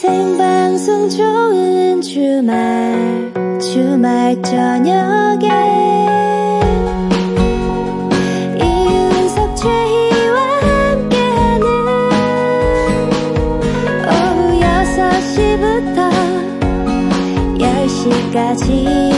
생방송 좋은 주말 주말 저녁에. 이윤석 최희와 함께하는 오후 6시부터 10시까지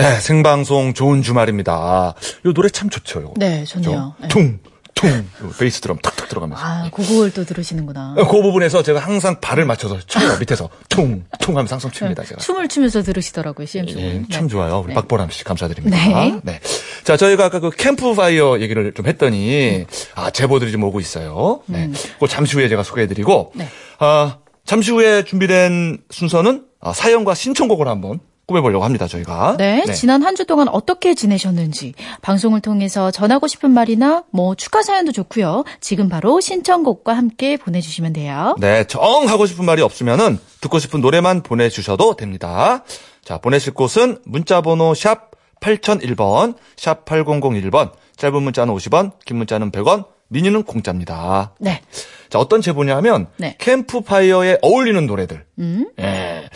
네, 생방송 좋은 주말입니다. 이 노래 참 좋죠. 네, 좋네요. 네. 퉁, 퉁, 요 베이스 드럼 탁탁 들어가면서. 아, 그 곡을 또 들으시는구나. 그 부분에서 제가 항상 발을 맞춰서 쳐요. 밑에서 퉁, 퉁 하면서 항상 춥니다, 제가. 춤을 추면서 들으시더라고요, CM 중. 예, 참 좋아요. 우리 네. 박보람 씨 감사드립니다. 네. 자, 저희가 아까 그 캠프파이어 얘기를 좀 했더니, 아, 제보들이 좀 오고 있어요. 네. 그 잠시 후에 제가 소개해드리고, 음. 네. 아, 잠시 후에 준비된 순서는 아, 사연과 신청곡을 한번 꾸며보려고 합니다, 저희가. 네, 지난 한 주 동안 어떻게 지내셨는지 방송을 통해서 전하고 싶은 말이나 뭐 축하 사연도 좋고요. 지금 바로 신청곡과 함께 보내주시면 돼요. 네, 정 하고 싶은 말이 없으면은 듣고 싶은 노래만 보내주셔도 됩니다. 자, 보내실 곳은 문자번호 샵 8001번, 샵 8001번, 짧은 문자는 50원, 긴 문자는 100원, 미니는 공짜입니다. 네, 자, 어떤 제보냐면, 네. 캠프파이어에 어울리는 노래들. 음. 예.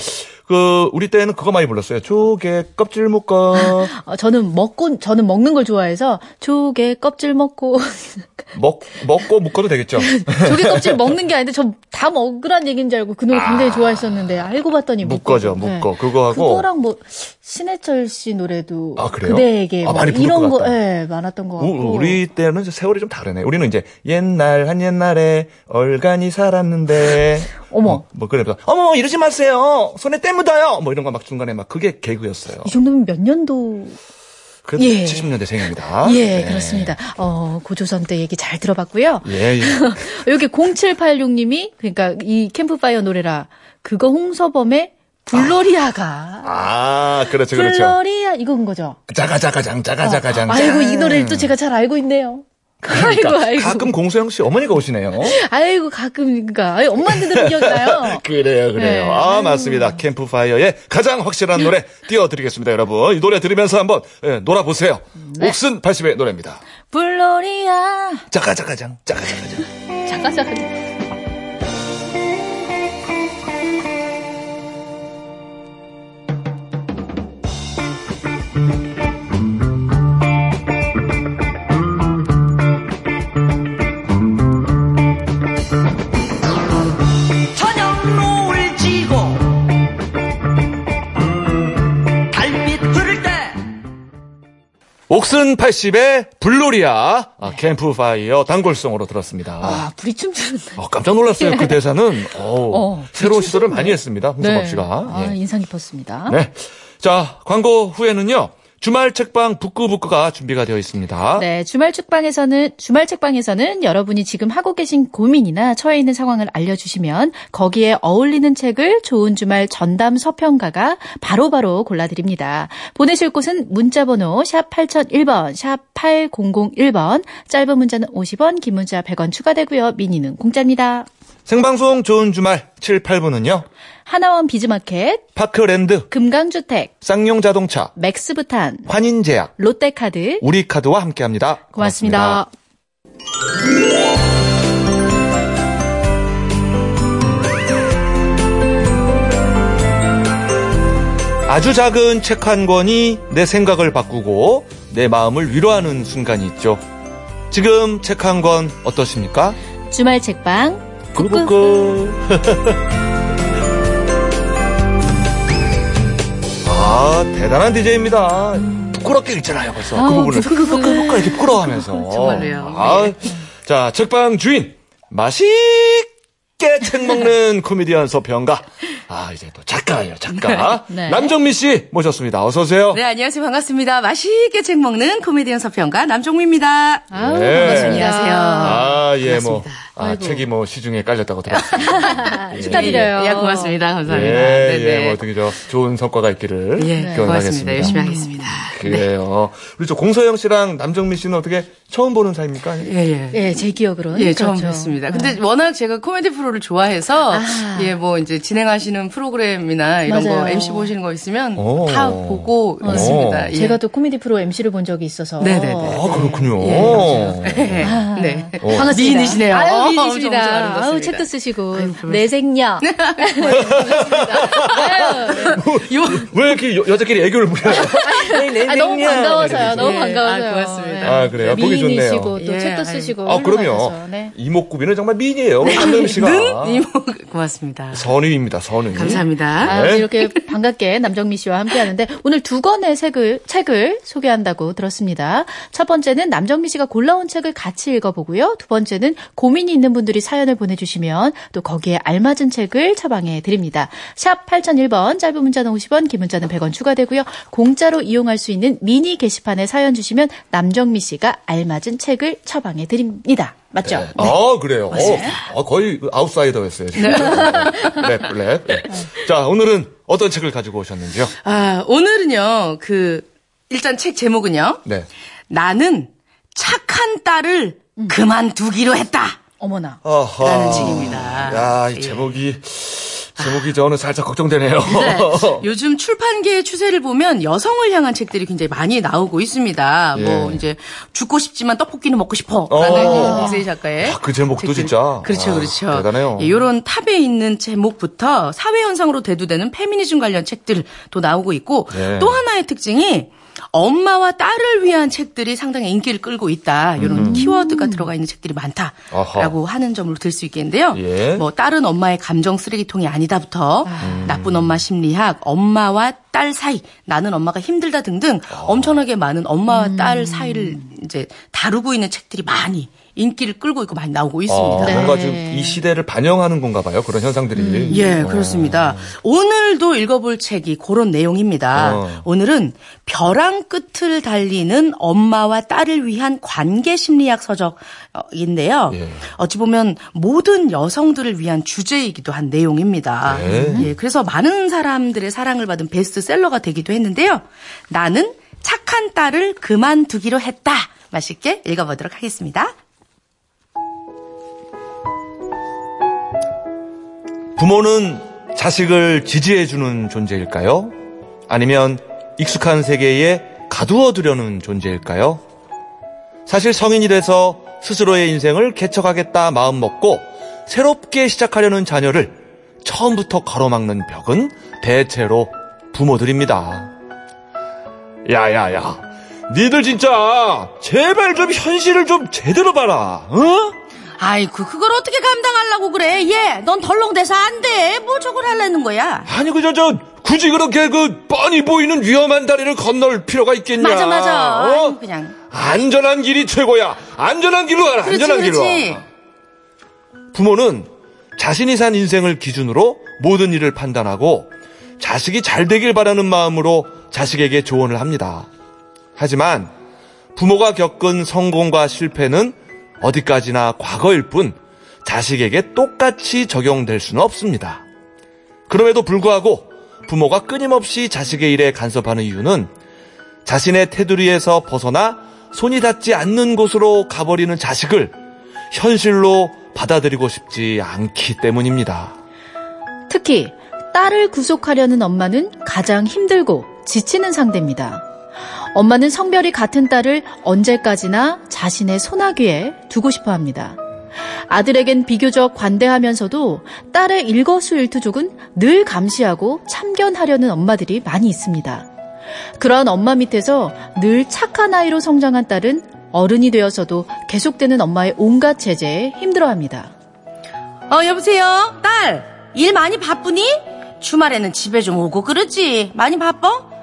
그, 우리 때는 그거 많이 불렀어요. 조개 껍질 묶어. 어, 저는 먹고 저는 먹는 걸 좋아해서 조개 껍질 먹고 먹, 먹고 묶어도 되겠죠. 조개 껍질 먹는 게 아닌데 저 다 먹으란 얘기인 줄 알고 그 노래 굉장히 좋아했었는데 알고 봤더니 묶어죠. 묶어. 그거 하고. 그거랑 뭐 신해철 씨 노래도 아, 그래요? 그대에게 아, 뭐 이런 것 거. 예, 많았던 것 같고 우, 리 때는 세월이 좀 다르네. 우리는 이제 옛날 한 옛날에 얼간이 살았는데 어머. 어, 뭐 그래서 어머 이러지 마세요. 손에 때 묻어요. 뭐 이런 거 막 중간에 막 그게 개그였어요. 이 정도면 몇 년도 그 예. 70년대 생입니다. 예, 네. 그렇습니다. 어, 고조선 때 얘기 잘 들어봤고요. 예, 예. 여기 0786님이 그러니까 이 캠프파이어 노래라 그거 홍서범의 불로리아가 아, 그렇죠, 그렇죠. 불로리아 이건 거죠. 짜가짜가장, 짜가짜가장. 아이고 이 노래를 또 제가 잘 알고 있네요. 그러니까 아이고 아이고. 가끔 공소영 씨 어머니가 오시네요. 아이고 가끔 그러니까 아이, 엄마한테 들은 기억이 나요. 그래요, 그래요. 네. 아. 맞습니다. 캠프파이어의 가장 확실한 노래 띄워드리겠습니다, 여러분. 이 노래 들으면서 한번 예, 놀아보세요. 네. 옥슨 80의 노래입니다. 불로리아 짜가짜가장, 짜가짜가장. 저 옥슨 80의 블로리아 아, 캠프파이어 단골송으로 들었습니다. 아 불이 춤추는데. 어, 깜짝 놀랐어요. 그 대사는 어우, 어, 새로운 시도를 많이 했습니다. 홍성범 네. 씨가. 아, 예. 인상 깊었습니다. 네. 자, 광고 후에는요. 주말 책방 북구북구가 준비가 되어 있습니다. 네, 주말 책방에서는 주말 책방에서는 여러분이 지금 하고 계신 고민이나 처해 있는 상황을 알려주시면 거기에 어울리는 책을 좋은 주말 전담 서평가가 바로바로 골라드립니다. 보내실 곳은 문자번호 샵 8001번, 샵 8001번, 짧은 문자는 50원, 긴 문자 100원 추가되고요. 미니는 공짜입니다. 생방송 좋은 주말 7, 8부는요. 하나원 비즈마켓, 파크랜드, 금강주택, 쌍용자동차, 맥스부탄, 환인제약, 롯데카드 우리카드와 함께합니다. 고맙습니다. 아주 작은 책 한 권이 내 생각을 바꾸고 내 마음을 위로하는 순간이 있죠. 지금 책 한 권 어떠십니까? 주말 책방 꾸 아, 대단한 DJ입니다. 부끄럽게 읽잖아요, 벌써. 그 아우, 부분을. 부끄러워. 부끄러워, 이렇게 부끄러워하면서. 정말로요. 아, 자, 책방 주인. 맛있게 책 먹는 코미디언 서평가. 아, 이제 또 작가예요, 작가. 네. 남정미 씨 모셨습니다. 어서오세요. 네, 안녕하세요. 반갑습니다. 맛있게 책 먹는 코미디언 서평가 남종미입니다. 아우, 네. 반갑습니다. 안녕하세요. 아, 예, 뭐. 반갑습니다. 아, 아이고. 책이 뭐 시중에 깔렸다고 들었습니다. 예. 축하드려요. 예, 고맙습니다. 감사합니다. 예, 네네. 예, 뭐 어떻게 저 좋은 성과가 있기를 예, 기원하겠습니다. 고맙습니다. 열심히 하겠습니다. 그래요. 우리 저 공서영 씨랑 남정민 씨는 어떻게 처음 보는 사이입니까? 예, 예. 예, 제 기억으로는. 예, 처음 그렇죠. 뵀습니다. 근데 워낙 제가 코미디 프로를 좋아해서 아. 예, 뭐 이제 진행하시는 프로그램이나 이런 맞아요. 거 MC 보시는 거 있으면 오. 다 보고 오. 있습니다. 예. 제가 또 코미디 프로 MC를 본 적이 있어서. 네네네. 아, 그렇군요. 예, 아, 네. 어. 반갑습니다. 미인이시네요. 아유, 어, 미인이십니다. 아유, 책도 쓰시고. 아유, 그러면- 내 생녀. 요왜 이렇게 여, 자끼리 애교를 부려요? 아, 너무 반가워서요. 너무 예, 반가워서요. 아, 고맙습니다. 네. 아, 그래요? 보기. 미인이시고 또 예, 책도. 쓰시고. 아, 그럼요. 네. 이목구비는 정말 미인이에요. 한명 씨가. 이모 고맙습니다. 선우입니다, 선우. 감사합니다. 아, 네. 이렇게 반갑게 남정미 씨와 함께 하는데 오늘 두 권의 책을, 책을 소개한다고 들었습니다. 첫 번째는 남정미 씨가 골라온 책을 같이 읽어 보고요. 두 번째는 고민이 있는 분들이 사연을 보내 주시면 또 거기에 알맞은 책을 처방해 드립니다. 샵 8001번, 짧은 문자는 50원, 긴 문자는 100원 추가되고요. 공짜로 이용할 수 있는 미니 게시판에 사연 주시면 남정미 씨가 알 맞은 책을 처방해 드립니다. 맞죠? 네. 아, 그래요. 어, 아, 거의 아웃사이더였어요. 지금. 랩, 랩. 네. 자, 오늘은 어떤 책을 가지고 오셨는지요? 아, 오늘은요. 그 일단 책 제목은요. 네. 나는 착한 딸을 그만두기로 했다. 어머나. 아하. 라는 책입니다. 야, 이 예. 제목이, 제목이 저는 살짝 걱정되네요. 네. 요즘 출판계의 추세를 보면 여성을 향한 책들이 굉장히 많이 나오고 있습니다. 예. 뭐 이제 죽고 싶지만 떡볶이는 먹고 싶어라는 어. 이세희 작가의 아, 그 제목도 책들. 진짜. 그렇죠, 아, 그렇죠. 대단해요. 이런 탑에 있는 제목부터 사회 현상으로 대두되는 페미니즘 관련 책들도 나오고 있고 네. 또 하나의 특징이 엄마와 딸을 위한 책들이 상당히 인기를 끌고 있다. 이런 키워드가 들어가 있는 책들이 많다라고 음. 아하. 하는 점으로 들 수 있겠는데요. 예. 뭐 딸은 엄마의 감정 쓰레기통이 아니다부터 나쁜 엄마 심리학, 엄마와 딸 사이, 나는 엄마가 힘들다 등등 엄청나게 많은 엄마와 딸 사이를 이제 다루고 있는 책들이 많이 인기를 끌고 있고 많이 나오고 있습니다. 아, 네. 뭔가 좀이 시대를 반영하는 건가 봐요. 그런 현상들이. 예, 어. 그렇습니다. 오늘도 읽어볼 책이 그런 내용입니다. 어. 오늘은 벼랑 끝을 달리는 엄마와 딸을 위한 관계 심리학 서적인데요. 예. 어찌 보면 모든 여성들을 위한 주제이기도 한 내용입니다. 네. 예, 그래서 많은 사람들의 사랑을 받은 베스트셀러가 되기도 했는데요. 나는 착한 딸을 그만두기로 했다. 맛있게 읽어보도록 하겠습니다. 부모는 자식을 지지해주는 존재일까요? 아니면 익숙한 세계에 가두어두려는 존재일까요? 사실 성인이 돼서 스스로의 인생을 개척하겠다 마음 먹고 새롭게 시작하려는 자녀를 처음부터 가로막는 벽은 대체로 부모들입니다. 야야야, 니들 진짜 제발 좀 현실을 좀 제대로 봐라, 어? 아이고, 그걸 어떻게 감당하려고 그래? 얘, 넌 덜렁대서 안 돼. 뭐 저걸 하려는 거야? 아니 그저 저 굳이 그렇게 그 뻔히 보이는 위험한 다리를 건널 필요가 있겠냐? 맞아, 맞아. 어? 아유, 그냥. 안전한 길이 최고야. 안전한 길로 가라. 그렇지, 안전한 길로. 그렇지. 와. 부모는 자신이 산 인생을 기준으로 모든 일을 판단하고 자식이 잘 되길 바라는 마음으로 자식에게 조언을 합니다. 하지만 부모가 겪은 성공과 실패는 어디까지나 과거일 뿐 자식에게 똑같이 적용될 수는 없습니다. 그럼에도 불구하고 부모가 끊임없이 자식의 일에 간섭하는 이유는 자신의 테두리에서 벗어나 손이 닿지 않는 곳으로 가버리는 자식을 현실로 받아들이고 싶지 않기 때문입니다. 특히 딸을 구속하려는 엄마는 가장 힘들고 지치는 상대입니다. 엄마는 성별이 같은 딸을 언제까지나 자신의 소나귀에 두고 싶어 합니다. 아들에겐 비교적 관대하면서도 딸의 일거수일투족은 늘 감시하고 참견하려는 엄마들이 많이 있습니다. 그러한 엄마 밑에서 늘 착한 아이로 성장한 딸은 어른이 되어서도 계속되는 엄마의 온갖 제재에 힘들어합니다. 어, 여보세요? 딸, 일 많이 바쁘니? 주말에는 집에 좀 오고 그러지. 많이 바빠?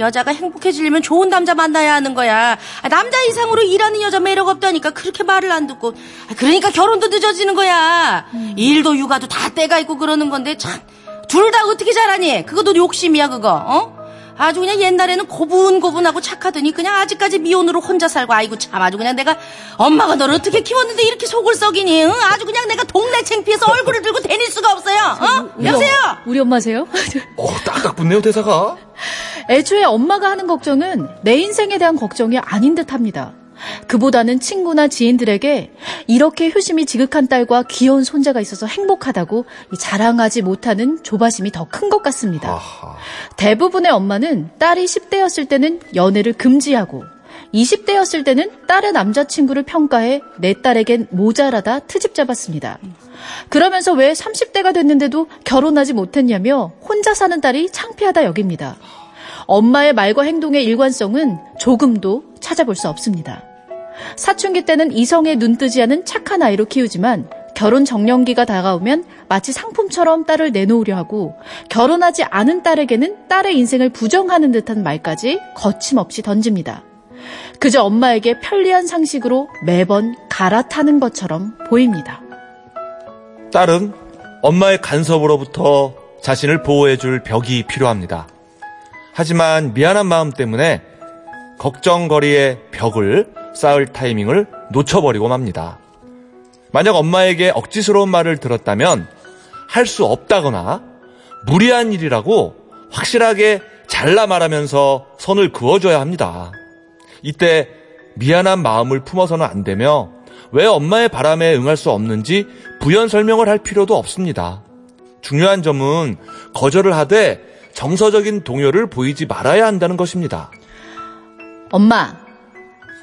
여자가 행복해지려면 좋은 남자 만나야 하는 거야. 아, 남자 이상으로 일하는 여자 매력 없다니까 그렇게 말을 안 듣고. 아, 그러니까 결혼도 늦어지는 거야. 일도 육아도 다 때가 있고 그러는 건데 참. 둘 다 어떻게 잘하니? 그것도 욕심이야, 그거. 어? 아주 그냥 옛날에는 고분고분하고 착하더니 그냥 아직까지 미혼으로 혼자 살고 아이고 참 아주 그냥 내가 엄마가 너를 어떻게 키웠는데 이렇게 속을 썩이니 응? 아주 그냥 내가 동네 창피해서 얼굴을 들고 다닐 수가 없어요 어? 여보세요 우리 엄마세요? 오, 딱딱 붙네요, 대사가. 애초에 엄마가 하는 걱정은 내 인생에 대한 걱정이 아닌 듯 합니다. 그보다는 친구나 지인들에게 이렇게 효심이 지극한 딸과 귀여운 손자가 있어서 행복하다고 이 자랑하지 못하는 조바심이 더 큰 것 같습니다. 아하. 대부분의 엄마는 딸이 10대였을 때는 연애를 금지하고 20대였을 때는 딸의 남자친구를 평가해 내 딸에겐 모자라다 트집 잡았습니다. 그러면서 왜 30대가 됐는데도 결혼하지 못했냐며 혼자 사는 딸이 창피하다 여깁니다. 엄마의 말과 행동의 일관성은 조금도 찾아볼 수 없습니다. 사춘기 때는 이성에 눈뜨지 않은 착한 아이로 키우지만 결혼 정년기가 다가오면 마치 상품처럼 딸을 내놓으려 하고 결혼하지 않은 딸에게는 딸의 인생을 부정하는 듯한 말까지 거침없이 던집니다. 그저 엄마에게 편리한 상식으로 매번 갈아타는 것처럼 보입니다. 딸은 엄마의 간섭으로부터 자신을 보호해줄 벽이 필요합니다. 하지만 미안한 마음 때문에 걱정거리의 벽을 쌓을 타이밍을 놓쳐버리고 맙니다. 만약 엄마에게 억지스러운 말을 들었다면 할 수 없다거나 무리한 일이라고 확실하게 잘라 말하면서 선을 그어줘야 합니다. 이때 미안한 마음을 품어서는 안 되며 왜 엄마의 바람에 응할 수 없는지 부연 설명을 할 필요도 없습니다. 중요한 점은 거절을 하되 정서적인 동요를 보이지 말아야 한다는 것입니다. 엄마,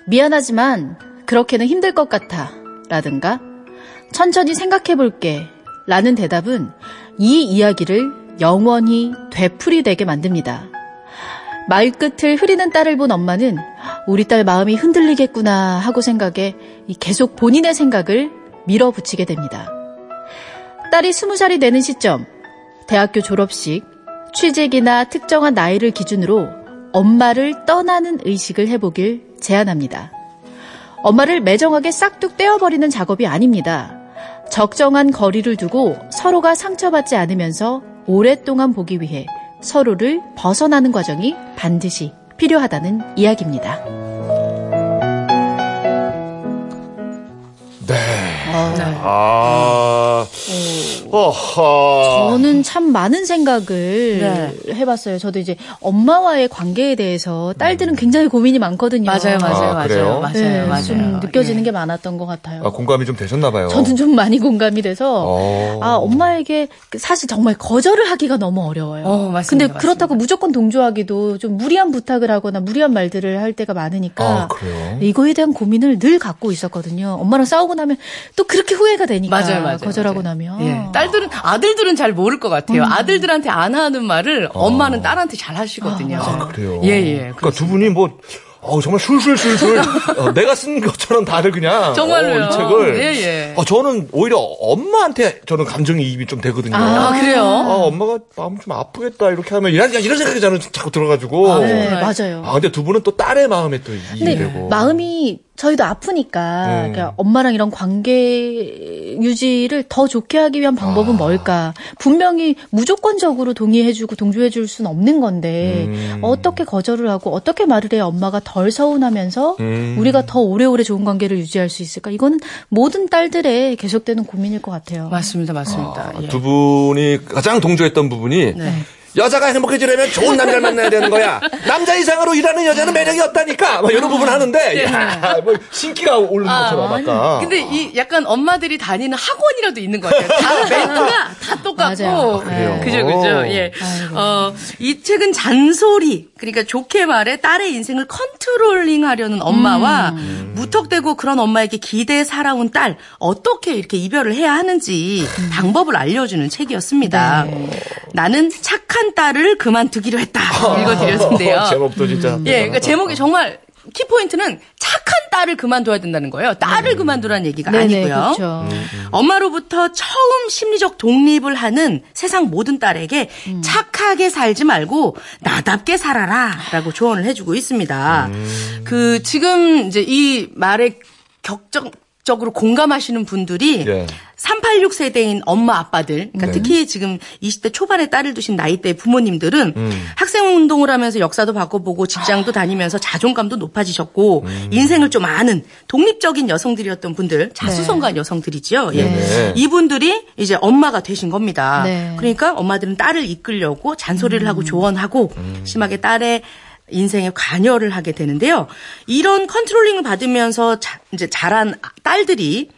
미안하지만 그렇게는 힘들 것 같아. 라든가, 천천히 생각해 볼게. 라는 대답은 이 이야기를 영원히 되풀이 되게 만듭니다. 말끝을 흐리는 딸을 본 엄마는 우리 딸 마음이 흔들리겠구나 하고 생각에 이 계속 본인의 생각을 밀어붙이게 됩니다. 딸이 스무 살이 되는 시점, 대학교 졸업식, 취직이나 특정한 나이를 기준으로 엄마를 떠나는 의식을 해보길 제안합니다. 엄마를 매정하게 싹둑 떼어버리는 작업이 아닙니다. 적정한 거리를 두고 서로가 상처받지 않으면서 오랫동안 보기 위해 서로를 벗어나는 과정이 반드시 필요하다는 이야기입니다. 네. 아, 어허. 저는 참 많은 생각을 네. 해봤어요. 저도 이제 엄마와의 관계에 대해서 딸들은 굉장히 고민이 많거든요. 맞아요, 맞아요, 아, 맞아요, 그래요? 맞아요, 네, 맞아요. 좀 느껴지는 예. 게 많았던 것 같아요. 아, 공감이 좀 되셨나 봐요. 저는 좀 많이 공감이 돼서 어. 아 엄마에게 사실 정말 거절을 하기가 너무 어려워요. 어, 맞습니다, 근데 맞습니다. 그렇다고 무조건 동조하기도 좀 무리한 부탁을 하거나 무리한 말들을 할 때가 많으니까 아, 그래요? 이거에 대한 고민을 늘 갖고 있었거든요. 엄마랑 싸우고 나면 또 그렇게 후회가 되니까 맞아요, 맞아요. 거절하고 맞아요. 나면 예. 딸들은 아들들은 잘 모를 것 같아요. 음. 아들들한테 안 하는 말을 엄마는 딸한테 잘 하시거든요. 아, 그래요? 예, 예. 그러니까 두 분이 뭐, 어, 정말 술술술술, 어, 내가 쓴 것처럼 다들 그냥. 정말로요? 어, 이 책을. 예, 예. 어, 저는 오히려 엄마한테 저는 감정이 입이 좀 되거든요. 아, 그래요? 아, 엄마가 마음 좀 아프겠다, 이렇게 하면, 이런, 이런 생각이 저는 자꾸 들어가지고. 네, 어. 맞아요. 아, 근데 두 분은 또 딸의 마음에 또 이입이 되고. 마음이 저희도 아프니까 음. 그러니까 엄마랑 이런 관계 유지를 더 좋게 하기 위한 방법은 아. 뭘까? 분명히 무조건적으로 동의해주고 동조해줄 수는 없는 건데 음. 어떻게 거절을 하고 어떻게 말을 해야 엄마가 덜 서운하면서 음. 우리가 더 오래오래 좋은 관계를 유지할 수 있을까? 이거는 모든 딸들의 계속되는 고민일 것 같아요. 맞습니다, 맞습니다. 예. 두 분이 가장 동조했던 부분이 네. 여자가 행복해지려면 좋은 남자를 만나야 되는 거야. 남자 이상으로 일하는 여자는 매력이 없다니까. 막 이런 부분 하는데 야, 뭐 신기가 오르는 것처럼 아까. 근데 이 약간 엄마들이 다니는 학원이라도 있는 것 같아요. 다 멘트가 다 똑같고. 맞아요. 아, 그래요? 그죠, 그죠. 예. 아이고. 어, 이 책은 잔소리, 그러니까 좋게 말해 딸의 인생을 controlling 하려는 엄마와 음. 무턱대고 그런 엄마에게 기대어 살아온 딸, 어떻게 이렇게 이별을 해야 하는지 음. 방법을 알려주는 책이었습니다. 네. 나는 착한 딸을 그만두기로 했다. 읽어드렸는데요. 제목도 진짜. 음. 예, 그러니까 제목이 정말 키포인트는 착한 딸을 그만둬야 된다는 거예요. 딸을 그만두라는 얘기가 네네, 아니고요. 그렇죠. 엄마로부터 처음 심리적 독립을 하는 세상 모든 딸에게 음. 착하게 살지 말고 나답게 살아라 라고 조언을 해주고 있습니다. 그 지금 이제 이 말에 격정 적으로 공감하시는 분들이 예. 386 세대인 엄마 아빠들, 그러니까 네. 특히 지금 20대 초반에 딸을 두신 나이대 부모님들은 음. 학생 운동을 하면서 역사도 바꿔보고 직장도 다니면서 자존감도 높아지셨고 음. 인생을 좀 아는 독립적인 여성들이었던 분들, 자수성가한 여성들이지요. 예. 네. 이분들이 이제 엄마가 되신 겁니다. 네. 그러니까 엄마들은 딸을 이끌려고 잔소리를 하고 조언하고 심하게 딸의 인생에 관여를 하게 되는데요. 이런 controlling을 받으면서 자- 이제 자란 딸들이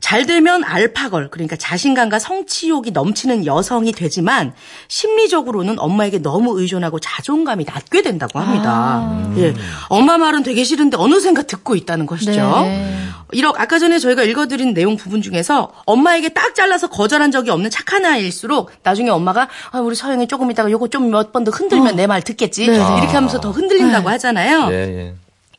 잘 되면 알파걸, 그러니까 자신감과 성취욕이 넘치는 여성이 되지만 심리적으로는 엄마에게 너무 의존하고 자존감이 낮게 된다고 합니다. 예. 엄마 말은 되게 싫은데 어느샌가 듣고 있다는 것이죠. 네. 이렇게 아까 전에 저희가 읽어드린 내용 부분 중에서 엄마에게 딱 잘라서 거절한 적이 없는 착한 아이일수록 나중에 엄마가 아, 우리 서영이 조금 있다가 요거 좀 몇 번 더 흔들면 내말 듣겠지 네, 네. 이렇게 하면서 더 흔들린다고 하잖아요.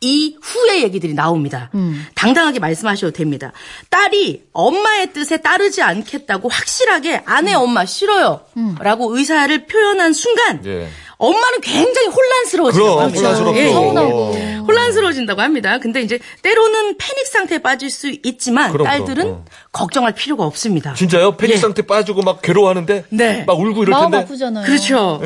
예, 예. 이 후의 얘기들이 나옵니다. 당당하게 말씀하셔도 됩니다. 딸이 엄마의 뜻에 따르지 않겠다고 확실하게 아내 엄마 싫어요. 라고 의사를 표현한 순간 예. 엄마는 굉장히 혼란스러워진다고 그럼 합니다. 혼란스럽죠. 예, 예. 서운하고. 혼란스러워진다고 합니다. 근데 이제 때로는 패닉 상태에 빠질 수 있지만 그럼, 딸들은 그럼, 어. 걱정할 필요가 없습니다. 진짜요? 패닉 예. 상태 빠지고 막 괴로워하는데 네. 막 울고 이럴 마음 텐데 아프잖아요. 그렇죠.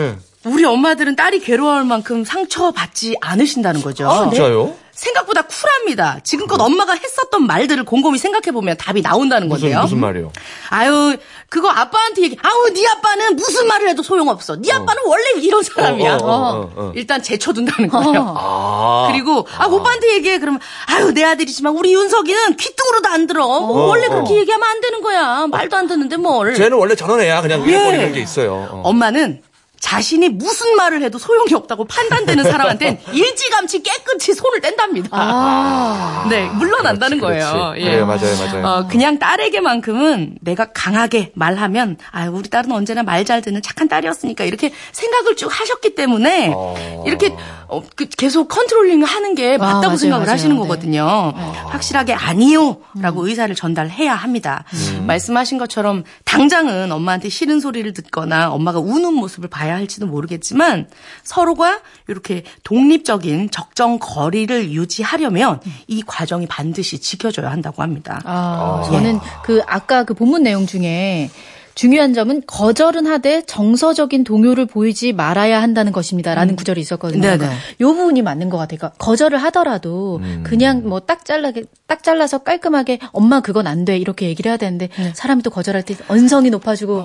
예. 우리 엄마들은 딸이 괴로워할 만큼 상처받지 않으신다는 거죠. 아, 진짜요? 생각보다 쿨합니다. 지금껏 엄마가 했었던 말들을 곰곰이 생각해보면 답이 나온다는 무슨 건데요. 무슨 말이요? 아유, 그거 아빠한테 얘기, 아우, 네 아빠는 무슨 말을 해도 소용없어. 네 아빠는 원래 이런 사람이야. 어, 어, 어, 어. 일단 제쳐둔다는 거예요. 아. 그리고 아 오빠한테 얘기해 그러면 아유 내 아들이지만 우리 윤석이는 귀뚱으로도 안 들어 뭐 원래 그렇게 얘기하면 안 되는 거야 말도 안 듣는데 뭘 쟤는 원래 저런 애야. 그냥 예. 위에버리는 게 있어요. 어. 엄마는 자신이 무슨 말을 해도 소용이 없다고 판단되는 사람한텐 일찌감치 깨끗이 손을 뗀답니다. 아. 네, 물러난다는 그렇지, 거예요. 그렇지. 네, 맞아요, 맞아요. 어, 그냥 딸에게만큼은 내가 강하게 말하면, 아, 우리 딸은 언제나 말 잘 듣는 착한 딸이었으니까 이렇게 생각을 쭉 하셨기 때문에 어. 이렇게 어, 그 계속 컨트롤링 하는 게 맞다고 맞아요, 생각을 맞아요. 하시는 네. 거거든요. 확실하게 아니요라고 의사를 전달해야 합니다. 음. 말씀하신 것처럼 당장은 엄마한테 싫은 소리를 듣거나 엄마가 우는 모습을 봐야 할지도 모르겠지만 서로가 이렇게 독립적인 적정 거리를 유지하려면 이 과정이 반드시 지켜져야 한다고 합니다. 아, 저는 그 아까 그 본문 내용 중에 중요한 점은 거절은 하되 정서적인 동요를 보이지 말아야 한다는 것입니다라는 구절이 있었거든요. 네네. 그러니까 요 부분이 맞는 것 같아요. 그러니까 거절을 하더라도 그냥 뭐 딱 잘라게 딱 잘라서 깔끔하게 엄마 그건 안 돼 이렇게 얘기를 해야 되는데 사람이 또 거절할 때 언성이 높아지고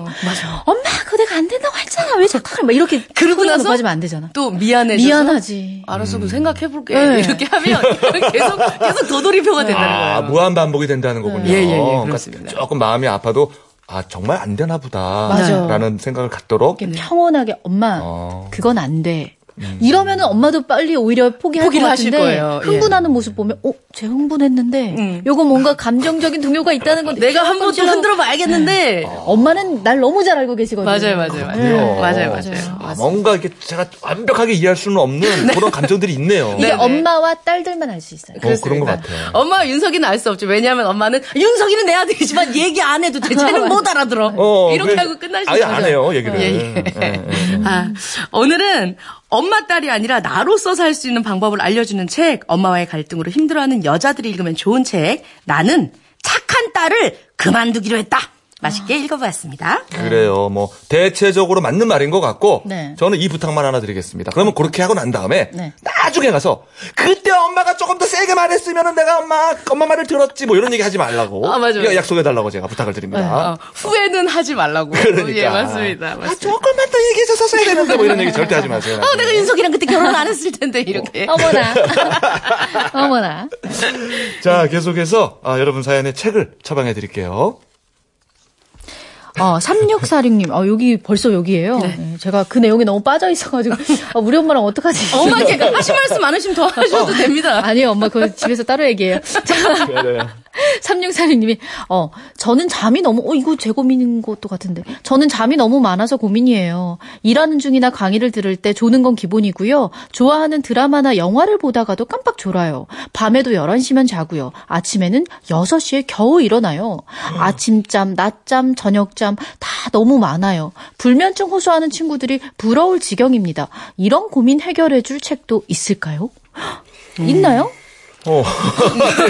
엄마 그거 내가 안 된다고 했잖아 왜 자꾸 그래? 막 이렇게 그러고 나서 높아지면 안 되잖아. 또 미안해져서 미안하지. 알았어, 그 생각해볼게. 네. 이렇게 하면 계속 계속 도돌이표가 된다는 아, 거예요. 무한 반복이 된다는 거군요. 예, 예, 예, 그러니까. 조금 마음이 아파도 아 정말 안 되나 보다. 맞아. 라는 생각을 갖도록 평온하게 엄마 어. 그건 안 돼. 이러면은 엄마도 빨리 오히려 포기할 포기를 것 하실 같은데 거예요. 예. 흥분하는 모습 보면 어, 쟤 흥분했는데 음. 요거 뭔가 감정적인 동요가 있다는 건 내가 한번또 흔들어 봐야겠는데. 엄마는 날 너무 잘 알고 계시거든요. 맞아요, 맞아요, 맞아요. 그래요. 맞아요, 맞아요. 아, 뭔가 이렇게 제가 완벽하게 이해할 수는 없는 그런 감정들이 있네요. 이게 네, 네. 엄마와 딸들만 알 수 있어요. 어, 그런 것 같아요. 엄마 윤석이는 알 수 없죠. 왜냐하면 엄마는 윤석이는 내 아들이지만 얘기 안 해도 돼. 쟤는 못 알아들어. 어, 이렇게 그래. 하고 끝나시죠. 아예 안 해요, 얘기를. 예, 예. 예, 예. 아, 오늘은 엄마 딸이 아니라 나로서 살 수 있는 방법을 알려주는 책, 엄마와의 갈등으로 힘들어하는 여자들이 읽으면 좋은 책, 나는 착한 딸을 그만두기로 했다. 맛있게 읽어보았습니다. 그래요. 뭐 대체적으로 맞는 말인 것 같고 네. 저는 이 부탁만 하나 드리겠습니다. 그러면 그렇게 하고 난 다음에 네. 나중에 가서 그때 엄마가 조금 더 세게 말했으면 내가 엄마 엄마 말을 들었지 뭐 이런 얘기 하지 말라고 아, 맞아요. 이거 약속해 달라고 제가 부탁을 드립니다. 어, 후회는 하지 말라고. 그러니까. 예, 맞습니다. 아, 맞습니다. 조금만 더 얘기해줘서 써야 되는데 뭐 이런 얘기 절대 하지 마세요. 어, 내가 윤석이랑 그때 결혼 안 했을 텐데, 이렇게. 어머나. 어머나. 자 계속해서 아, 여러분 사연의 책을 처방해 드릴게요. 어, 3646님. 어, 여기 벌써 여기에요. 네, 제가 그 내용에 너무 빠져 있어가지고. 아, 우리 엄마랑 어떡하지? 엄마한테 하실 말씀 많으시면 더 하셔도 됩니다. 아니요, 엄마 그거 집에서 따로 얘기해요. 자, 그래. 3646님이, 어, 저는 잠이 너무, 어, 이거 제 고민인 것도 같은데. 저는 잠이 너무 많아서 고민이에요. 일하는 중이나 강의를 들을 때 조는 건 기본이고요. 좋아하는 드라마나 영화를 보다가도 깜빡 졸아요. 밤에도 11시면 자고요. 아침에는 6시에 겨우 일어나요. 아침잠, 낮잠, 저녁잠 다 너무 많아요. 불면증 호소하는 친구들이 부러울 지경입니다. 이런 고민 해결해 줄 책도 있을까요? 있나요? 어.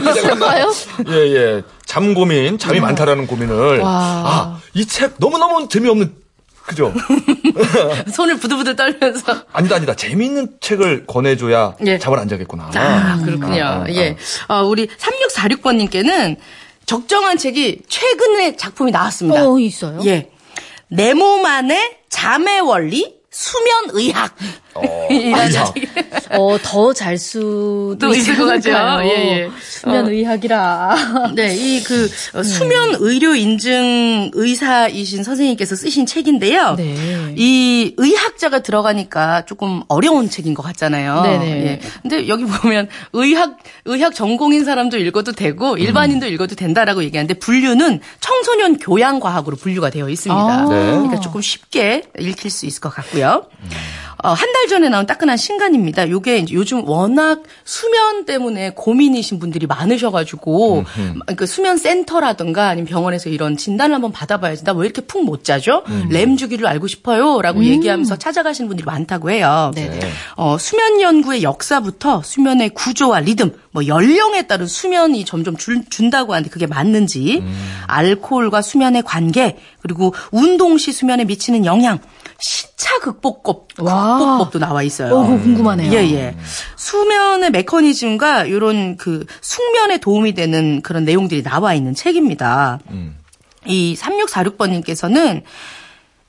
있을까요? 예, 예. 잠 고민, 잠이 많다라는 고민을. 와. 아, 이 책 너무너무 재미없는, 그죠? 손을 부들부들 떨면서. 아니다, 아니다. 재미있는 책을 권해줘야 예. 잠을 안 자겠구나. 아, 그렇군요. 아, 아, 아. 예. 어, 우리 3646번님께는 적정한 책이 최근에 작품이 나왔습니다. 어, 있어요? 예. 내 몸 안의 잠의 원리, 수면 의학. 이라는 의학. 책. 어, 더 잘 수도 또 있을 것? 있으니까요. 예, 예. 수면 어. 의학이라. 네, 이 그 수면 의료 인증 의사이신 선생님께서 쓰신 책인데요. 네. 이 의학자가 들어가니까 조금 어려운 책인 것 같잖아요. 네네. 예. 근데 여기 보면 의학 의학 전공인 사람도 읽어도 되고 일반인도 읽어도 된다라고 얘기하는데 분류는 청소년 교양 과학으로 분류가 되어 있습니다. 아. 네. 그러니까 조금 쉽게 읽힐 수 있을 것 같고요. 어, 한 달 전에 나온 따끈한 신간입니다. 요게 이제 요즘 워낙 수면 때문에 고민이신 분들이 많으셔가지고 그 수면 센터라든가 아니면 병원에서 이런 진단을 한번 받아봐야지. 나 왜 이렇게 푹 못 자죠? 램 주기를 알고 싶어요 라고 얘기하면서 찾아가시는 분들이 많다고 해요. 네네. 어, 수면 연구의 역사부터 수면의 구조와 리듬, 뭐 연령에 따른 수면이 점점 줄, 준다고 하는데 그게 맞는지, 알코올과 수면의 관계, 그리고 운동 시 수면에 미치는 영향, 시차 극복법, 와. 극복법도 나와 있어요. 어, 궁금하네요. 예, 예. 수면의 메커니즘과 이런 그 숙면에 도움이 되는 그런 내용들이 나와 있는 책입니다. 이 3646번님께서는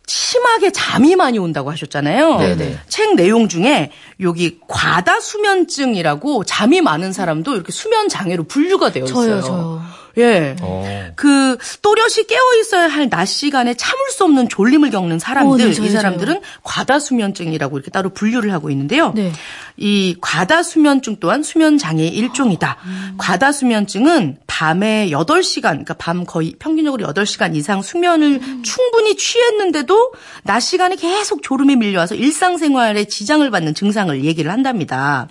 심하게 잠이 많이 온다고 하셨잖아요. 네네. 책 내용 중에 여기 과다 수면증이라고 잠이 많은 사람도 이렇게 수면 장애로 분류가 되어 있어요. 저요, 저요. 예. 어. 그 또렷이 깨어 있어야 할 낮 시간에 참을 수 없는 졸림을 겪는 사람들, 어, 네, 저요, 이 사람들은 과다 수면증이라고 이렇게 따로 분류를 하고 있는데요. 네. 이 과다 수면증 또한 수면 장애의 일종이다. 과다 수면증은 밤에 8시간, 그러니까 밤 거의 평균적으로 8시간 이상 수면을 충분히 취했는데도 낮 시간에 계속 졸음이 밀려와서 일상생활에 지장을 받는 증상을 얘기를 한답니다.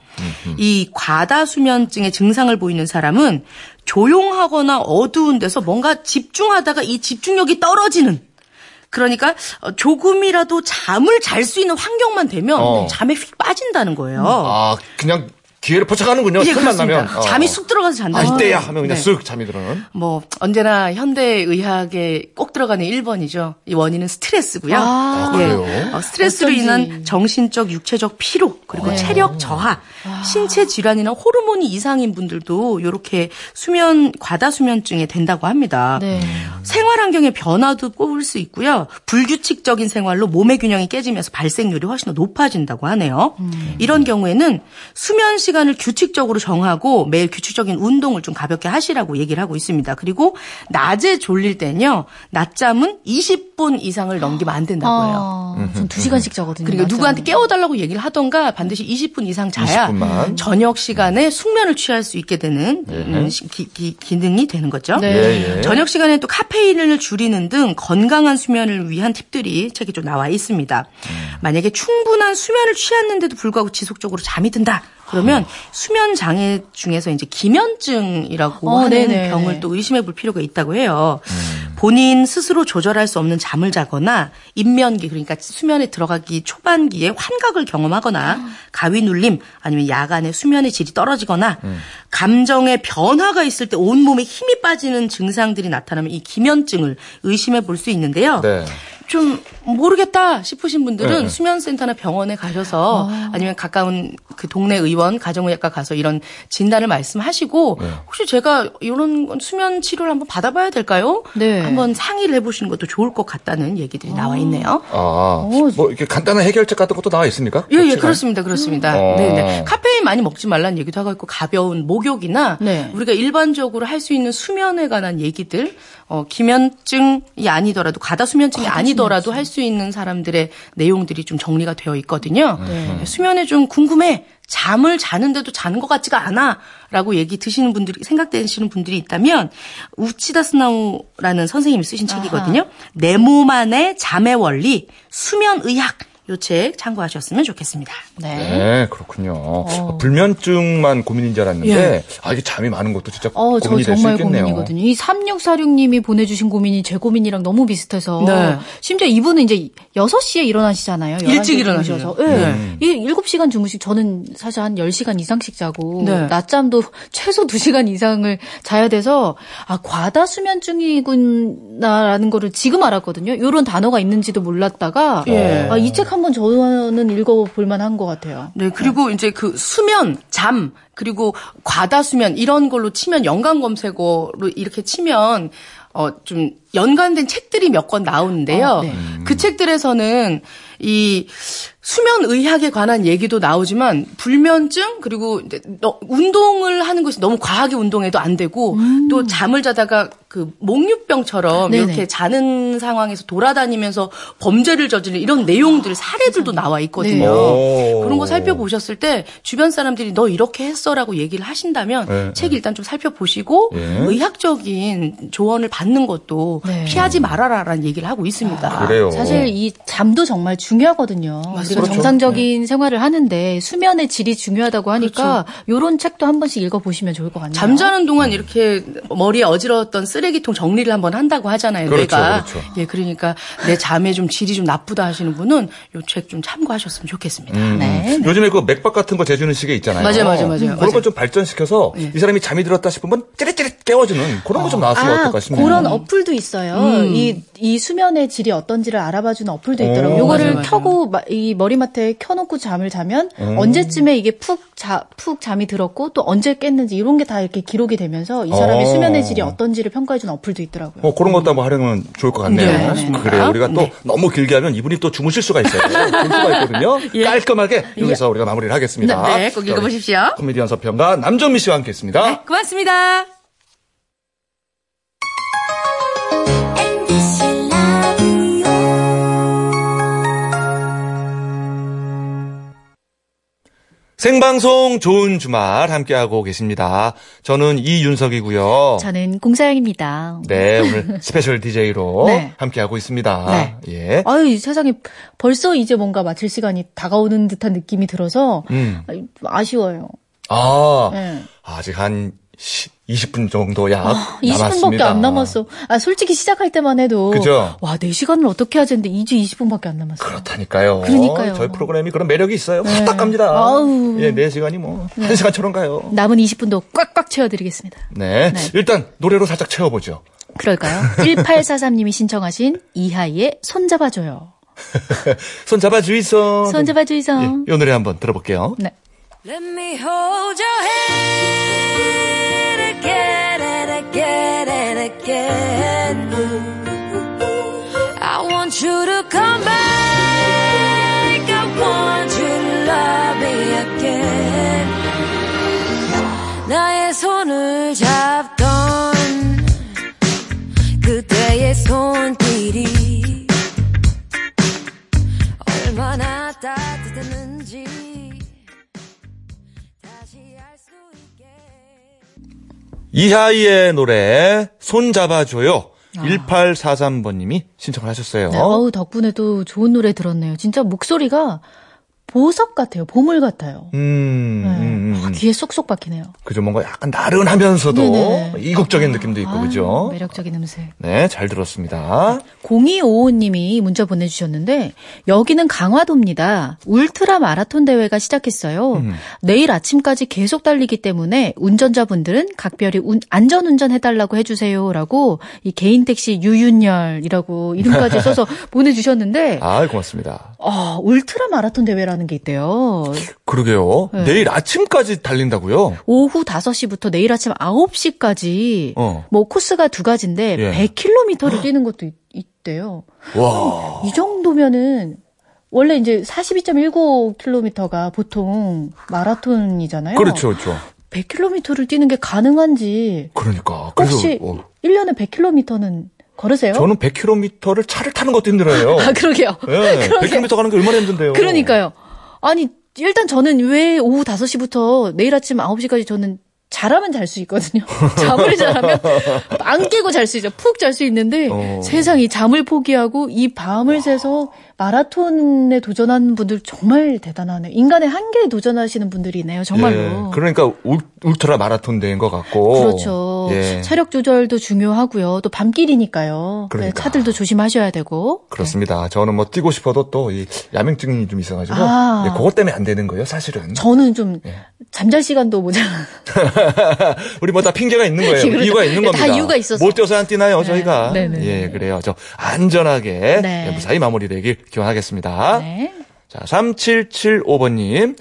이 과다 수면증의 증상을 보이는 사람은 조용하거나 어두운 데서 뭔가 집중하다가 이 집중력이 떨어지는 그러니까 어, 조금이라도 잠을 잘 수 있는 환경만 되면 어. 잠에 휙 빠진다는 거예요. 아, 그냥 기회를 포착하는군요. 예, 틈만 그렇습니다. 나면. 어. 잠이 쑥 들어가서 아, 잔다는 이때야 거예요. 하면 그냥 네. 쓱 잠이 들어는. 뭐 언제나 현대 의학에 꼭 들어가는 1번이죠. 이 원인은 스트레스고요. 아, 그래요? 어, 스트레스로 어쩐지. 인한 정신적, 육체적 피로 그리고 체력 저하, 신체 질환이나 호르몬이 이상인 분들도 이렇게 수면 과다 수면증에 된다고 합니다. 네. 생활 환경의 변화도 꼽을 수 있고요. 불규칙적인 생활로 몸의 균형이 깨지면서 발생률이 훨씬 더 높아진다고 하네요. 이런 경우에는 수면 시 간을 규칙적으로 정하고 매일 규칙적인 운동을 좀 가볍게 하시라고 얘기를 하고 있습니다. 그리고 낮에 졸릴 때는요. 낮잠은 20분 이상을 넘기면 안 된다고 해요. 아, 전 2시간씩 자거든요. 그러니까 낮잠. 누구한테 깨워달라고 얘기를 하던가 반드시 20분 이상 자야 20분 만. 저녁 시간에 숙면을 취할 수 있게 되는 음, 시- 기, 기, 기능이 되는 거죠. 네. 예, 예. 저녁 시간에 또 카페인을 줄이는 등 건강한 수면을 위한 팁들이 책에 좀 나와 있습니다. 만약에 충분한 수면을 취했는데도 불구하고 지속적으로 잠이 든다. 그러면 수면 장애 중에서 이제 기면증이라고 어, 하는 네네. 병을 또 의심해 볼 필요가 있다고 해요. 본인 스스로 조절할 수 없는 잠을 자거나 인면기 그러니까 수면에 들어가기 초반기에 환각을 경험하거나 가위 눌림 아니면 야간에 수면의 질이 떨어지거나 감정의 변화가 있을 때 온몸에 힘이 빠지는 증상들이 나타나면 이 기면증을 의심해 볼 수 있는데요. 네. 좀 모르겠다 싶으신 분들은 네. 수면센터나 병원에 가셔서 아 니면 가까운 그 동네 의원 가정의학과 가서 이런 진단을 말씀하시고 네. 혹시 제가 이런 건 수면 치료를 한번 받아봐야 될까요? 네. 한번 상의를 해보시는 것도 좋을 것 같다는 얘기들이 나와 있네요. 아, 뭐 이렇게 간단한 해결책 같은 것도 나와 있습니까? 예, 예? 그렇습니다. 그렇습니다. 어. 네, 네. 카페인 많이 먹지 말라는 얘기도 하고 있고, 가벼운 목욕이나, 네. 우리가 일반적으로 할 수 있는 수면에 관한 얘기들, 어, 기면증이 아니더라도, 가다 수면증이 아니더라도 할수 있는 사람들의 내용들이 좀 정리가 되어 있거든요. 네. 수면에 좀 궁금해. 잠을 자는데도 자는 것 같지가 않아. 라고 얘기 드시는 분들이, 생각되시는 분들이 있다면, 우치다 스나우라는 선생님이 쓰신 책이거든요. 내 몸 안의 잠의 원리, 수면의학. 요 책 참고하셨으면 좋겠습니다. 네. 네, 그렇군요. 어, 불면증만 고민인 줄 알았는데, 예. 아, 이게 잠이 많은 것도 진짜 어, 저 고민이 될수 정말 있겠네요. 고민이거든요. 이 3646님이 보내주신 고민이 제 고민이랑 너무 비슷해서. 네. 심지어 이분은 이제 6시에 일어나시잖아요. 11시에 일찍. 일어나시죠. 네. 네. 이 7시간 주무식, 저는 사실 한 10시간 이상씩 자고. 네. 낮잠도 최소 2시간 이상을 자야 돼서, 아, 과다 수면증이구나라는 거를 지금 알았거든요. 이런 단어가 있는지도 몰랐다가. 예. 아, 이책 한번 저는 읽어볼 만한 것 같아요. 네, 그리고 이제 그 수면, 잠, 그리고 과다 수면 이런 걸로 치면 연관 검색어로 이렇게 치면 어 좀 연관된 책들이 몇 권 나오는데요. 어, 네. 그 책들에서는 이 수면 의학에 관한 얘기도 나오지만 불면증 그리고 운동을 하는 것이 너무 과하게 운동해도 안 되고 또 잠을 자다가 그 목류병처럼 음. 네네. 이렇게 자는 상황에서 돌아다니면서 범죄를 저지르는 이런 내용들 사례들도 나와 있거든요. 네. 오. 그런 거 살펴보셨을 때 주변 사람들이 너 이렇게 했어라고 얘기를 하신다면 네, 책 일단 좀 살펴보시고 예. 의학적인 조언을 받는 것도 네. 피하지 말아라라는 얘기를 하고 있습니다. 그래요. 사실 이 잠도 정말 중요하거든요. 우리가 그렇죠. 정상적인 생활을 하는데 수면의 질이 중요하다고 하니까 요런 책도 한 번씩 읽어 보시면 좋을 것 같네요. 잠자는 동안 이렇게 머리에 어지러웠던 쓰레기통 정리를 한번 한다고 하잖아요. 그렇죠, 내가. 그렇죠. 예, 그러니까 내 잠에 좀 질이 좀 나쁘다 하시는 분은 요 책 좀 참고하셨으면 좋겠습니다. 음, 네. 요즘에 그 맥박 같은 거 재주는 시계 있잖아요. 맞아요, 맞아요, 맞아요. 그런 맞아요. 걸좀 발전시켜서 이 사람이 잠이 들었다 싶으면 찌릿찌릿 깨워주는 그런 거 좀 나왔으면 아, 어떨까 싶네요. 그런 어플도 있어요. 음. 이, 이 수면의 질이 어떤지를 알아봐주는 어플도 있더라고요. 오. 요거를. 켜고 마- 이 머리맡에 켜놓고 잠을 자면 언제쯤에 이게 푹, 자, 푹 잠이 들었고 또 언제 깼는지 이런 게 다 이렇게 기록이 되면서 이 사람의 어. 수면의 질이 어떤지를 평가해주는 어플도 있더라고요. 어, 그런 것도 한번 활용하면 좋을 것 같네요. 네, 맞습니다. 그래요. 우리가 또 네. 너무 길게 하면 이분이 또 주무실 수가 있어요. 볼 수가 있거든요. 깔끔하게 여기서 우리가 마무리를 하겠습니다. 네, 네, 꼭 자, 읽어보십시오. 코미디언 서평가 남정미 씨와 함께했습니다. 네, 고맙습니다. 생방송 좋은 주말 함께하고 계십니다. 저는 이윤석이고요. 저는 공서영입니다. 네, 오늘 special DJ로 네. 함께하고 있습니다. 네. 예. 아유, 이 세상에 벌써 이제 뭔가 마칠 시간이 다가오는 듯한 느낌이 들어서 음. 아쉬워요. 아, 네. 아직 한 20분 정도 약 20분밖에 남았습니다. 안 남았어. 아, 솔직히 시작할 때만 해도. 그죠? 와, 4시간을 어떻게 하지 했는데 이제 20분밖에 안 남았어. 그렇다니까요. 그러니까요. 저희 프로그램이 그런 매력이 있어요. 네. 후딱 갑니다. 아우. 예, 4시간이 뭐, 1시간처럼 가요. 남은 20분도 꽉꽉 채워 드리겠습니다. 네. 네. 일단 노래로 살짝 채워 보죠. 그럴까요? 1843님이 신청하신 이하이의 손잡아 줘요. 손 잡아 주이소. 손잡아 주이소. 예, 이 노래 한번 들어볼게요. 네. Let me hold your hand 손을 잡던 그때의 손길 이하이의 노래, 손 잡아줘요. 1843번님이 신청을 하셨어요. 네, 어우, 덕분에 또 좋은 노래 들었네요. 진짜 목소리가 보석 같아요. 보물 같아요. 음, 네. 음, 음, 아, 음. 귀에 쏙쏙 박히네요. 그죠. 뭔가 약간 나른하면서도 네네. 이국적인 느낌도 있고, 아, 그죠. 매력적인 음색. 네, 잘 들었습니다. 0255님이 문자 보내주셨는데 여기는 강화도입니다. 울트라 마라톤 대회가 시작했어요. 음. 내일 아침까지 계속 달리기 때문에 운전자분들은 각별히 운- 안전운전 해달라고 해주세요 라고 이 개인 택시 유윤열이라고 이름까지 써서 보내주셨는데 아, 고맙습니다. 아, 울트라 마라톤 대회라는 게 있대요. 그러게요. 네. 내일 아침까지 달린다고요? 오후 5시부터 내일 아침 9시까지 어. 뭐 코스가 두 가지인데 예. 100km를 뛰는 것도 있, 있대요. 와. 이 정도면은 원래 이제 42.19km가 보통 마라톤이잖아요. 그렇죠, 그렇죠. 100km를 뛰는 게 가능한지 그러니까. 그래서 혹시 어, 1년에 100km는 걸으세요? 저는 100km를 차를 타는 것도 힘들어요. 아, 그러게요. 예, 100km 가는 게 얼마나 힘든데요. 그러니까요. 아니, 일단 저는 왜 오후 5시부터 내일 아침 9시까지 저는 잘하면 잘 수 있거든요. 잠을 잘하면 안 깨고 잘 수 있죠. 푹잘 수 있는데 어. 세상이 잠을 포기하고 이 밤을 새서 마라톤에 도전하는 분들 정말 대단하네. 인간의 한계에 도전하시는 분들이네요. 정말로. 예, 그러니까 울, 울트라 마라톤 대인 것 같고. 그렇죠. 예. 체력 조절도 중요하고요. 또 밤길이니까요. 네, 그러니까. 차들도 조심하셔야 되고. 그렇습니다. 저는 뭐 뛰고 싶어도 또 이 야맹증이 좀 있어가지고 아. 예, 그것 때문에 안 되는 거예요, 사실은. 저는 좀 예. 잠잘 시간도 모자라. 우리 뭐 다 핑계가 있는 거예요. 그러니까. 이유가 있는 다 겁니다. 이유가 있어서. 못 뛰어서 안 뛰나요, 네. 저희가? 네네. 예, 그래요. 저 안전하게 네. 예, 무사히 마무리되길 기원하겠습니다. 네. 자, 3775번님.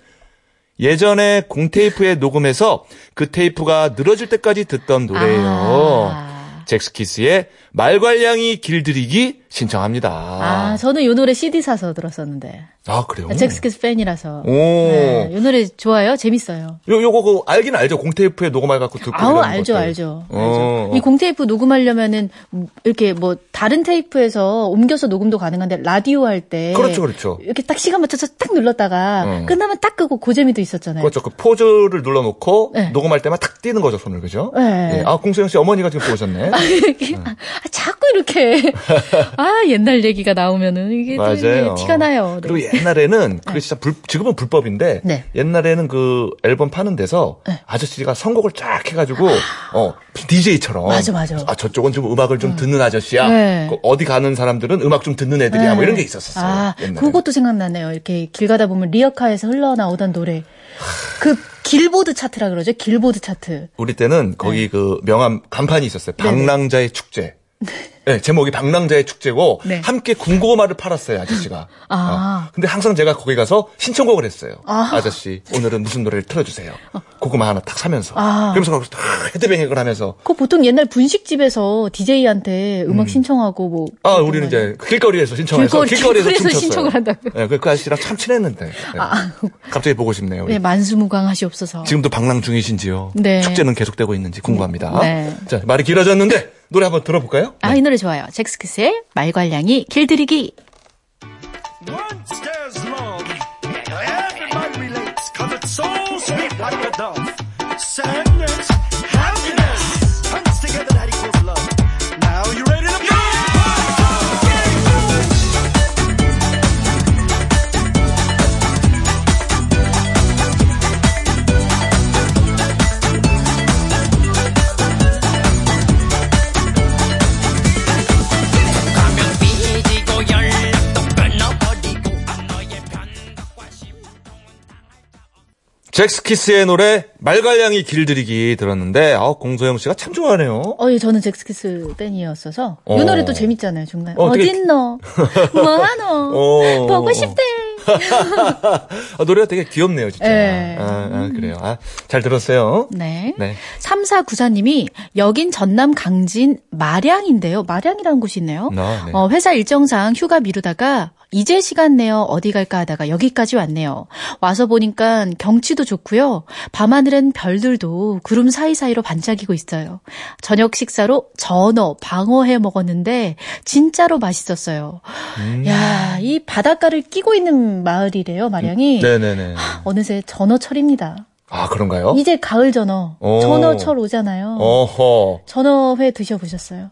예전에 공테이프에 녹음해서 그 테이프가 늘어질 때까지 듣던 노래예요. 아. 잭스키스의 말괄량이 길들이기 신청합니다. 아, 저는 이 노래 CD 사서 들었었는데. 아, 그래요? 잭스키스 팬이라서. 오. 네, 이 노래 좋아요. 재밌어요. 요, 요거, 그, 알긴 알죠? 공테이프에 녹음해갖고 듣고. 아우 알죠 것들. 알죠. 어. 알죠. 이 공테이프 녹음하려면은 이렇게 뭐 다른 테이프에서 옮겨서 녹음도 가능한데 라디오 할 때 그렇죠, 그렇죠. 이렇게 딱 시간 맞춰서 딱 눌렀다가 어. 끝나면 딱 끄고 고재미도 있었잖아요. 그렇죠. 그 포즈를 눌러놓고 네. 녹음할 때만 탁 띄는 거죠, 손을. 그죠? 네. 예. 아, 공수영 씨 어머니가 지금 또 오셨네. 이렇게 아, 자꾸 이렇게 아 옛날 얘기가 나오면은 이게 맞아요. 티가 나요. 네. 그리고 옛날에는 그게 진짜 불, 지금은 불법인데 네. 옛날에는 그 앨범 파는 데서 아저씨가 선곡을 쫙 해가지고 어 DJ처럼 맞아, 맞아. 아 저쪽은 좀 음악을 좀 듣는 아저씨야. 네. 그 어디 가는 사람들은 음악 좀 듣는 애들이야. 뭐 이런 게 있었었어요. 아, 옛날에. 그것도 생각나네요. 이렇게 길 가다 보면 리어카에서 흘러나오던 노래. 그 길보드 차트라 그러죠? 길보드 차트. 우리 때는 거기 그 명함 간판이 있었어요. 방랑자의 축제. 네, 제목이 방랑자의 축제고 네. 함께 군고구마를 팔았어요 아저씨가. 아. 어, 근데 항상 제가 거기 가서 신청곡을 했어요. 아. 아. 저씨 오늘은 무슨 노래를 틀어주세요. 고구마 하나 딱 사면서. 아. 그러면서 거기서 딱 헤드뱅잉을 하면서. 그 보통 옛날 분식집에서 DJ한테 음악 신청하고 뭐. 아 우리는? 이제 길거리에서 신청해서 길거리- 길거리에서 춤췄어요. 신청을 한다고요? 네, 그 아저씨랑 참 친했는데. 네. 갑자기 보고 싶네요. 우리. 네, 만수무강하시옵소서. 지금도 방랑 중이신지요? 네. 축제는 계속되고 있는지 궁금합니다. 네. 자 말이 길어졌는데 노래 한번 들어볼까요? 아, 이 노래 좋아요. 잭스키스의 말괄량이 길들이기. One stairs long. Everybody relates, cause it's so sweet like a dove. Sadness, 잭스키스의 노래 말갈량이 길들이기 들었는데 아, 공소영 씨가 참 좋아하네요. 어, 예, 저는 잭스키스 팬이었어서. 어. 이 노래 또 재밌잖아요, 중간에. 어, 되게- 어딨노? 뭐하노? 어. 보고 싶대. 아, 노래가 되게 귀엽네요, 진짜. 네. 아, 아, 그래요. 아, 잘 들었어요. 네. 네. 3494님이 여긴 전남 강진 마량인데요. 마량이라는 곳이 있네요. 아, 네. 어, 회사 일정상 휴가 미루다가 이제 시간 내어 어디 갈까 하다가 여기까지 왔네요. 와서 보니까 경치도 좋고요. 밤하늘엔 별들도 구름 사이사이로 반짝이고 있어요. 저녁 식사로 전어, 방어 해 먹었는데 진짜로 맛있었어요. 음. 야, 이 바닷가를 끼고 있는 마을이래요, 마량이. 네네네. 어느새 전어철입니다. 아, 그런가요? 이제 가을 전어, 오. 전어철 오잖아요. 어허. 전어회 드셔보셨어요?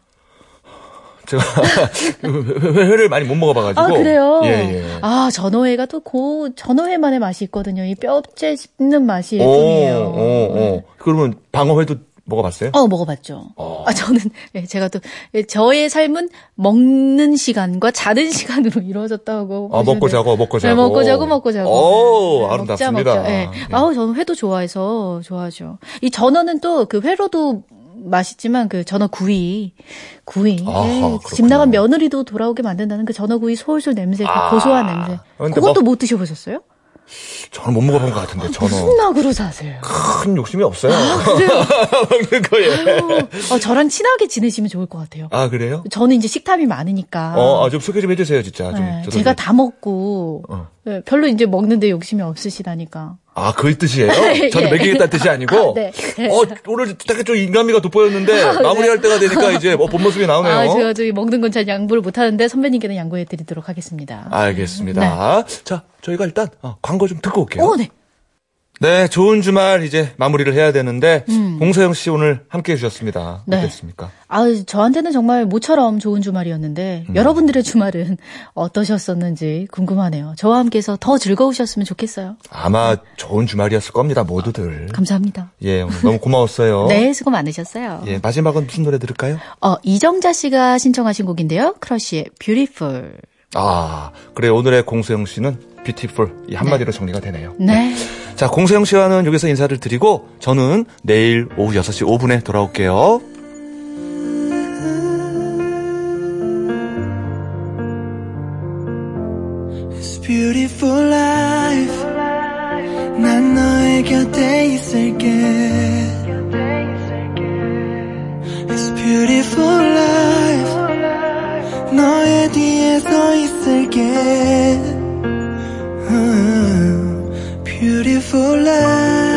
제가 회- 회를 많이 못 먹어봐가지고. 아 그래요? 예, 예. 아 전어회가 또 고 전어회만의 맛이 있거든요. 이 뼈째 씹는 맛이 오, 일품이에요. 오, 오. 그러면 방어회도 먹어봤어요? 어 먹어봤죠. 아 저는 예, 제가 또 예, 저의 삶은 먹는 시간과 자는 시간으로 이루어졌다고. 아, 먹고. 자고, 먹고 네, 자고. 먹고 자고 먹고 자고. 오, 네, 아름답습니다. 먹자, 먹자. 예. 예. 아우 저는 회도 좋아해서 좋아하죠. 이 전어는 또 그 회로도 맛있지만 그 전어 구이, 구이. 아하, 예, 그렇구나. 집 나간 며느리도 돌아오게 만든다는 그 전어 구이 솔솔 냄새, 그 아. 고소한 냄새. 근데 그것도 뭐- 못 드셔보셨어요? 저는 못 먹어본 것 같은데, 전어. 무슨 낙으로 사세요? 큰 욕심이 없어요. 아, 먹는 거에. 어, 저랑 친하게 지내시면 좋을 것 같아요. 아, 그래요? 저는 이제 식탐이 많으니까. 어, 아, 좀 소개 좀 해주세요, 진짜. 좀. 네, 제가 좀- 다 먹고 어. 네, 별로 이제 먹는데 욕심이 없으시다니까. 아, 그 뜻이에요? 예. 저는 먹이겠다는 뜻이 아니고? 아, 네. 어, 오늘 되게 좀 인간미가 돋보였는데, 마무리할 때가 되니까 이제 어, 본 모습이 나오네요. 아, 제가 저기 먹는 건 잘 양보를 못 하는데 선배님께는 양보해 드리도록 하겠습니다. 알겠습니다. 자, 저희가 일단 어, 광고 좀 듣고 올게요. 오, 네. 네, 좋은 주말 이제 마무리를 해야 되는데, 공서영 씨 오늘 함께 해주셨습니다. 네. 어땠습니까? 아, 저한테는 정말 모처럼 좋은 주말이었는데 음. 여러분들의 주말은 어떠셨었는지 궁금하네요. 저와 함께해서 더 즐거우셨으면 좋겠어요. 아마 좋은 주말이었을 겁니다, 모두들. 감사합니다. 예, 오늘 너무 고마웠어요. 네, 수고 많으셨어요. 예, 마지막은 무슨 노래 들을까요? 어, 이정자 씨가 신청하신 곡인데요. 크러쉬의 Beautiful. 아, 그래, 오늘의 공서영 씨는 beautiful 이 한마디로 정리가 되네요. 네. 자, 공서영 씨와는 여기서 인사를 드리고, 저는 내일 오후 6시 5분에 돌아올게요. Beautiful life 난 너의 곁에 있을게 It's beautiful life 위에 서 있을게 어, Beautiful life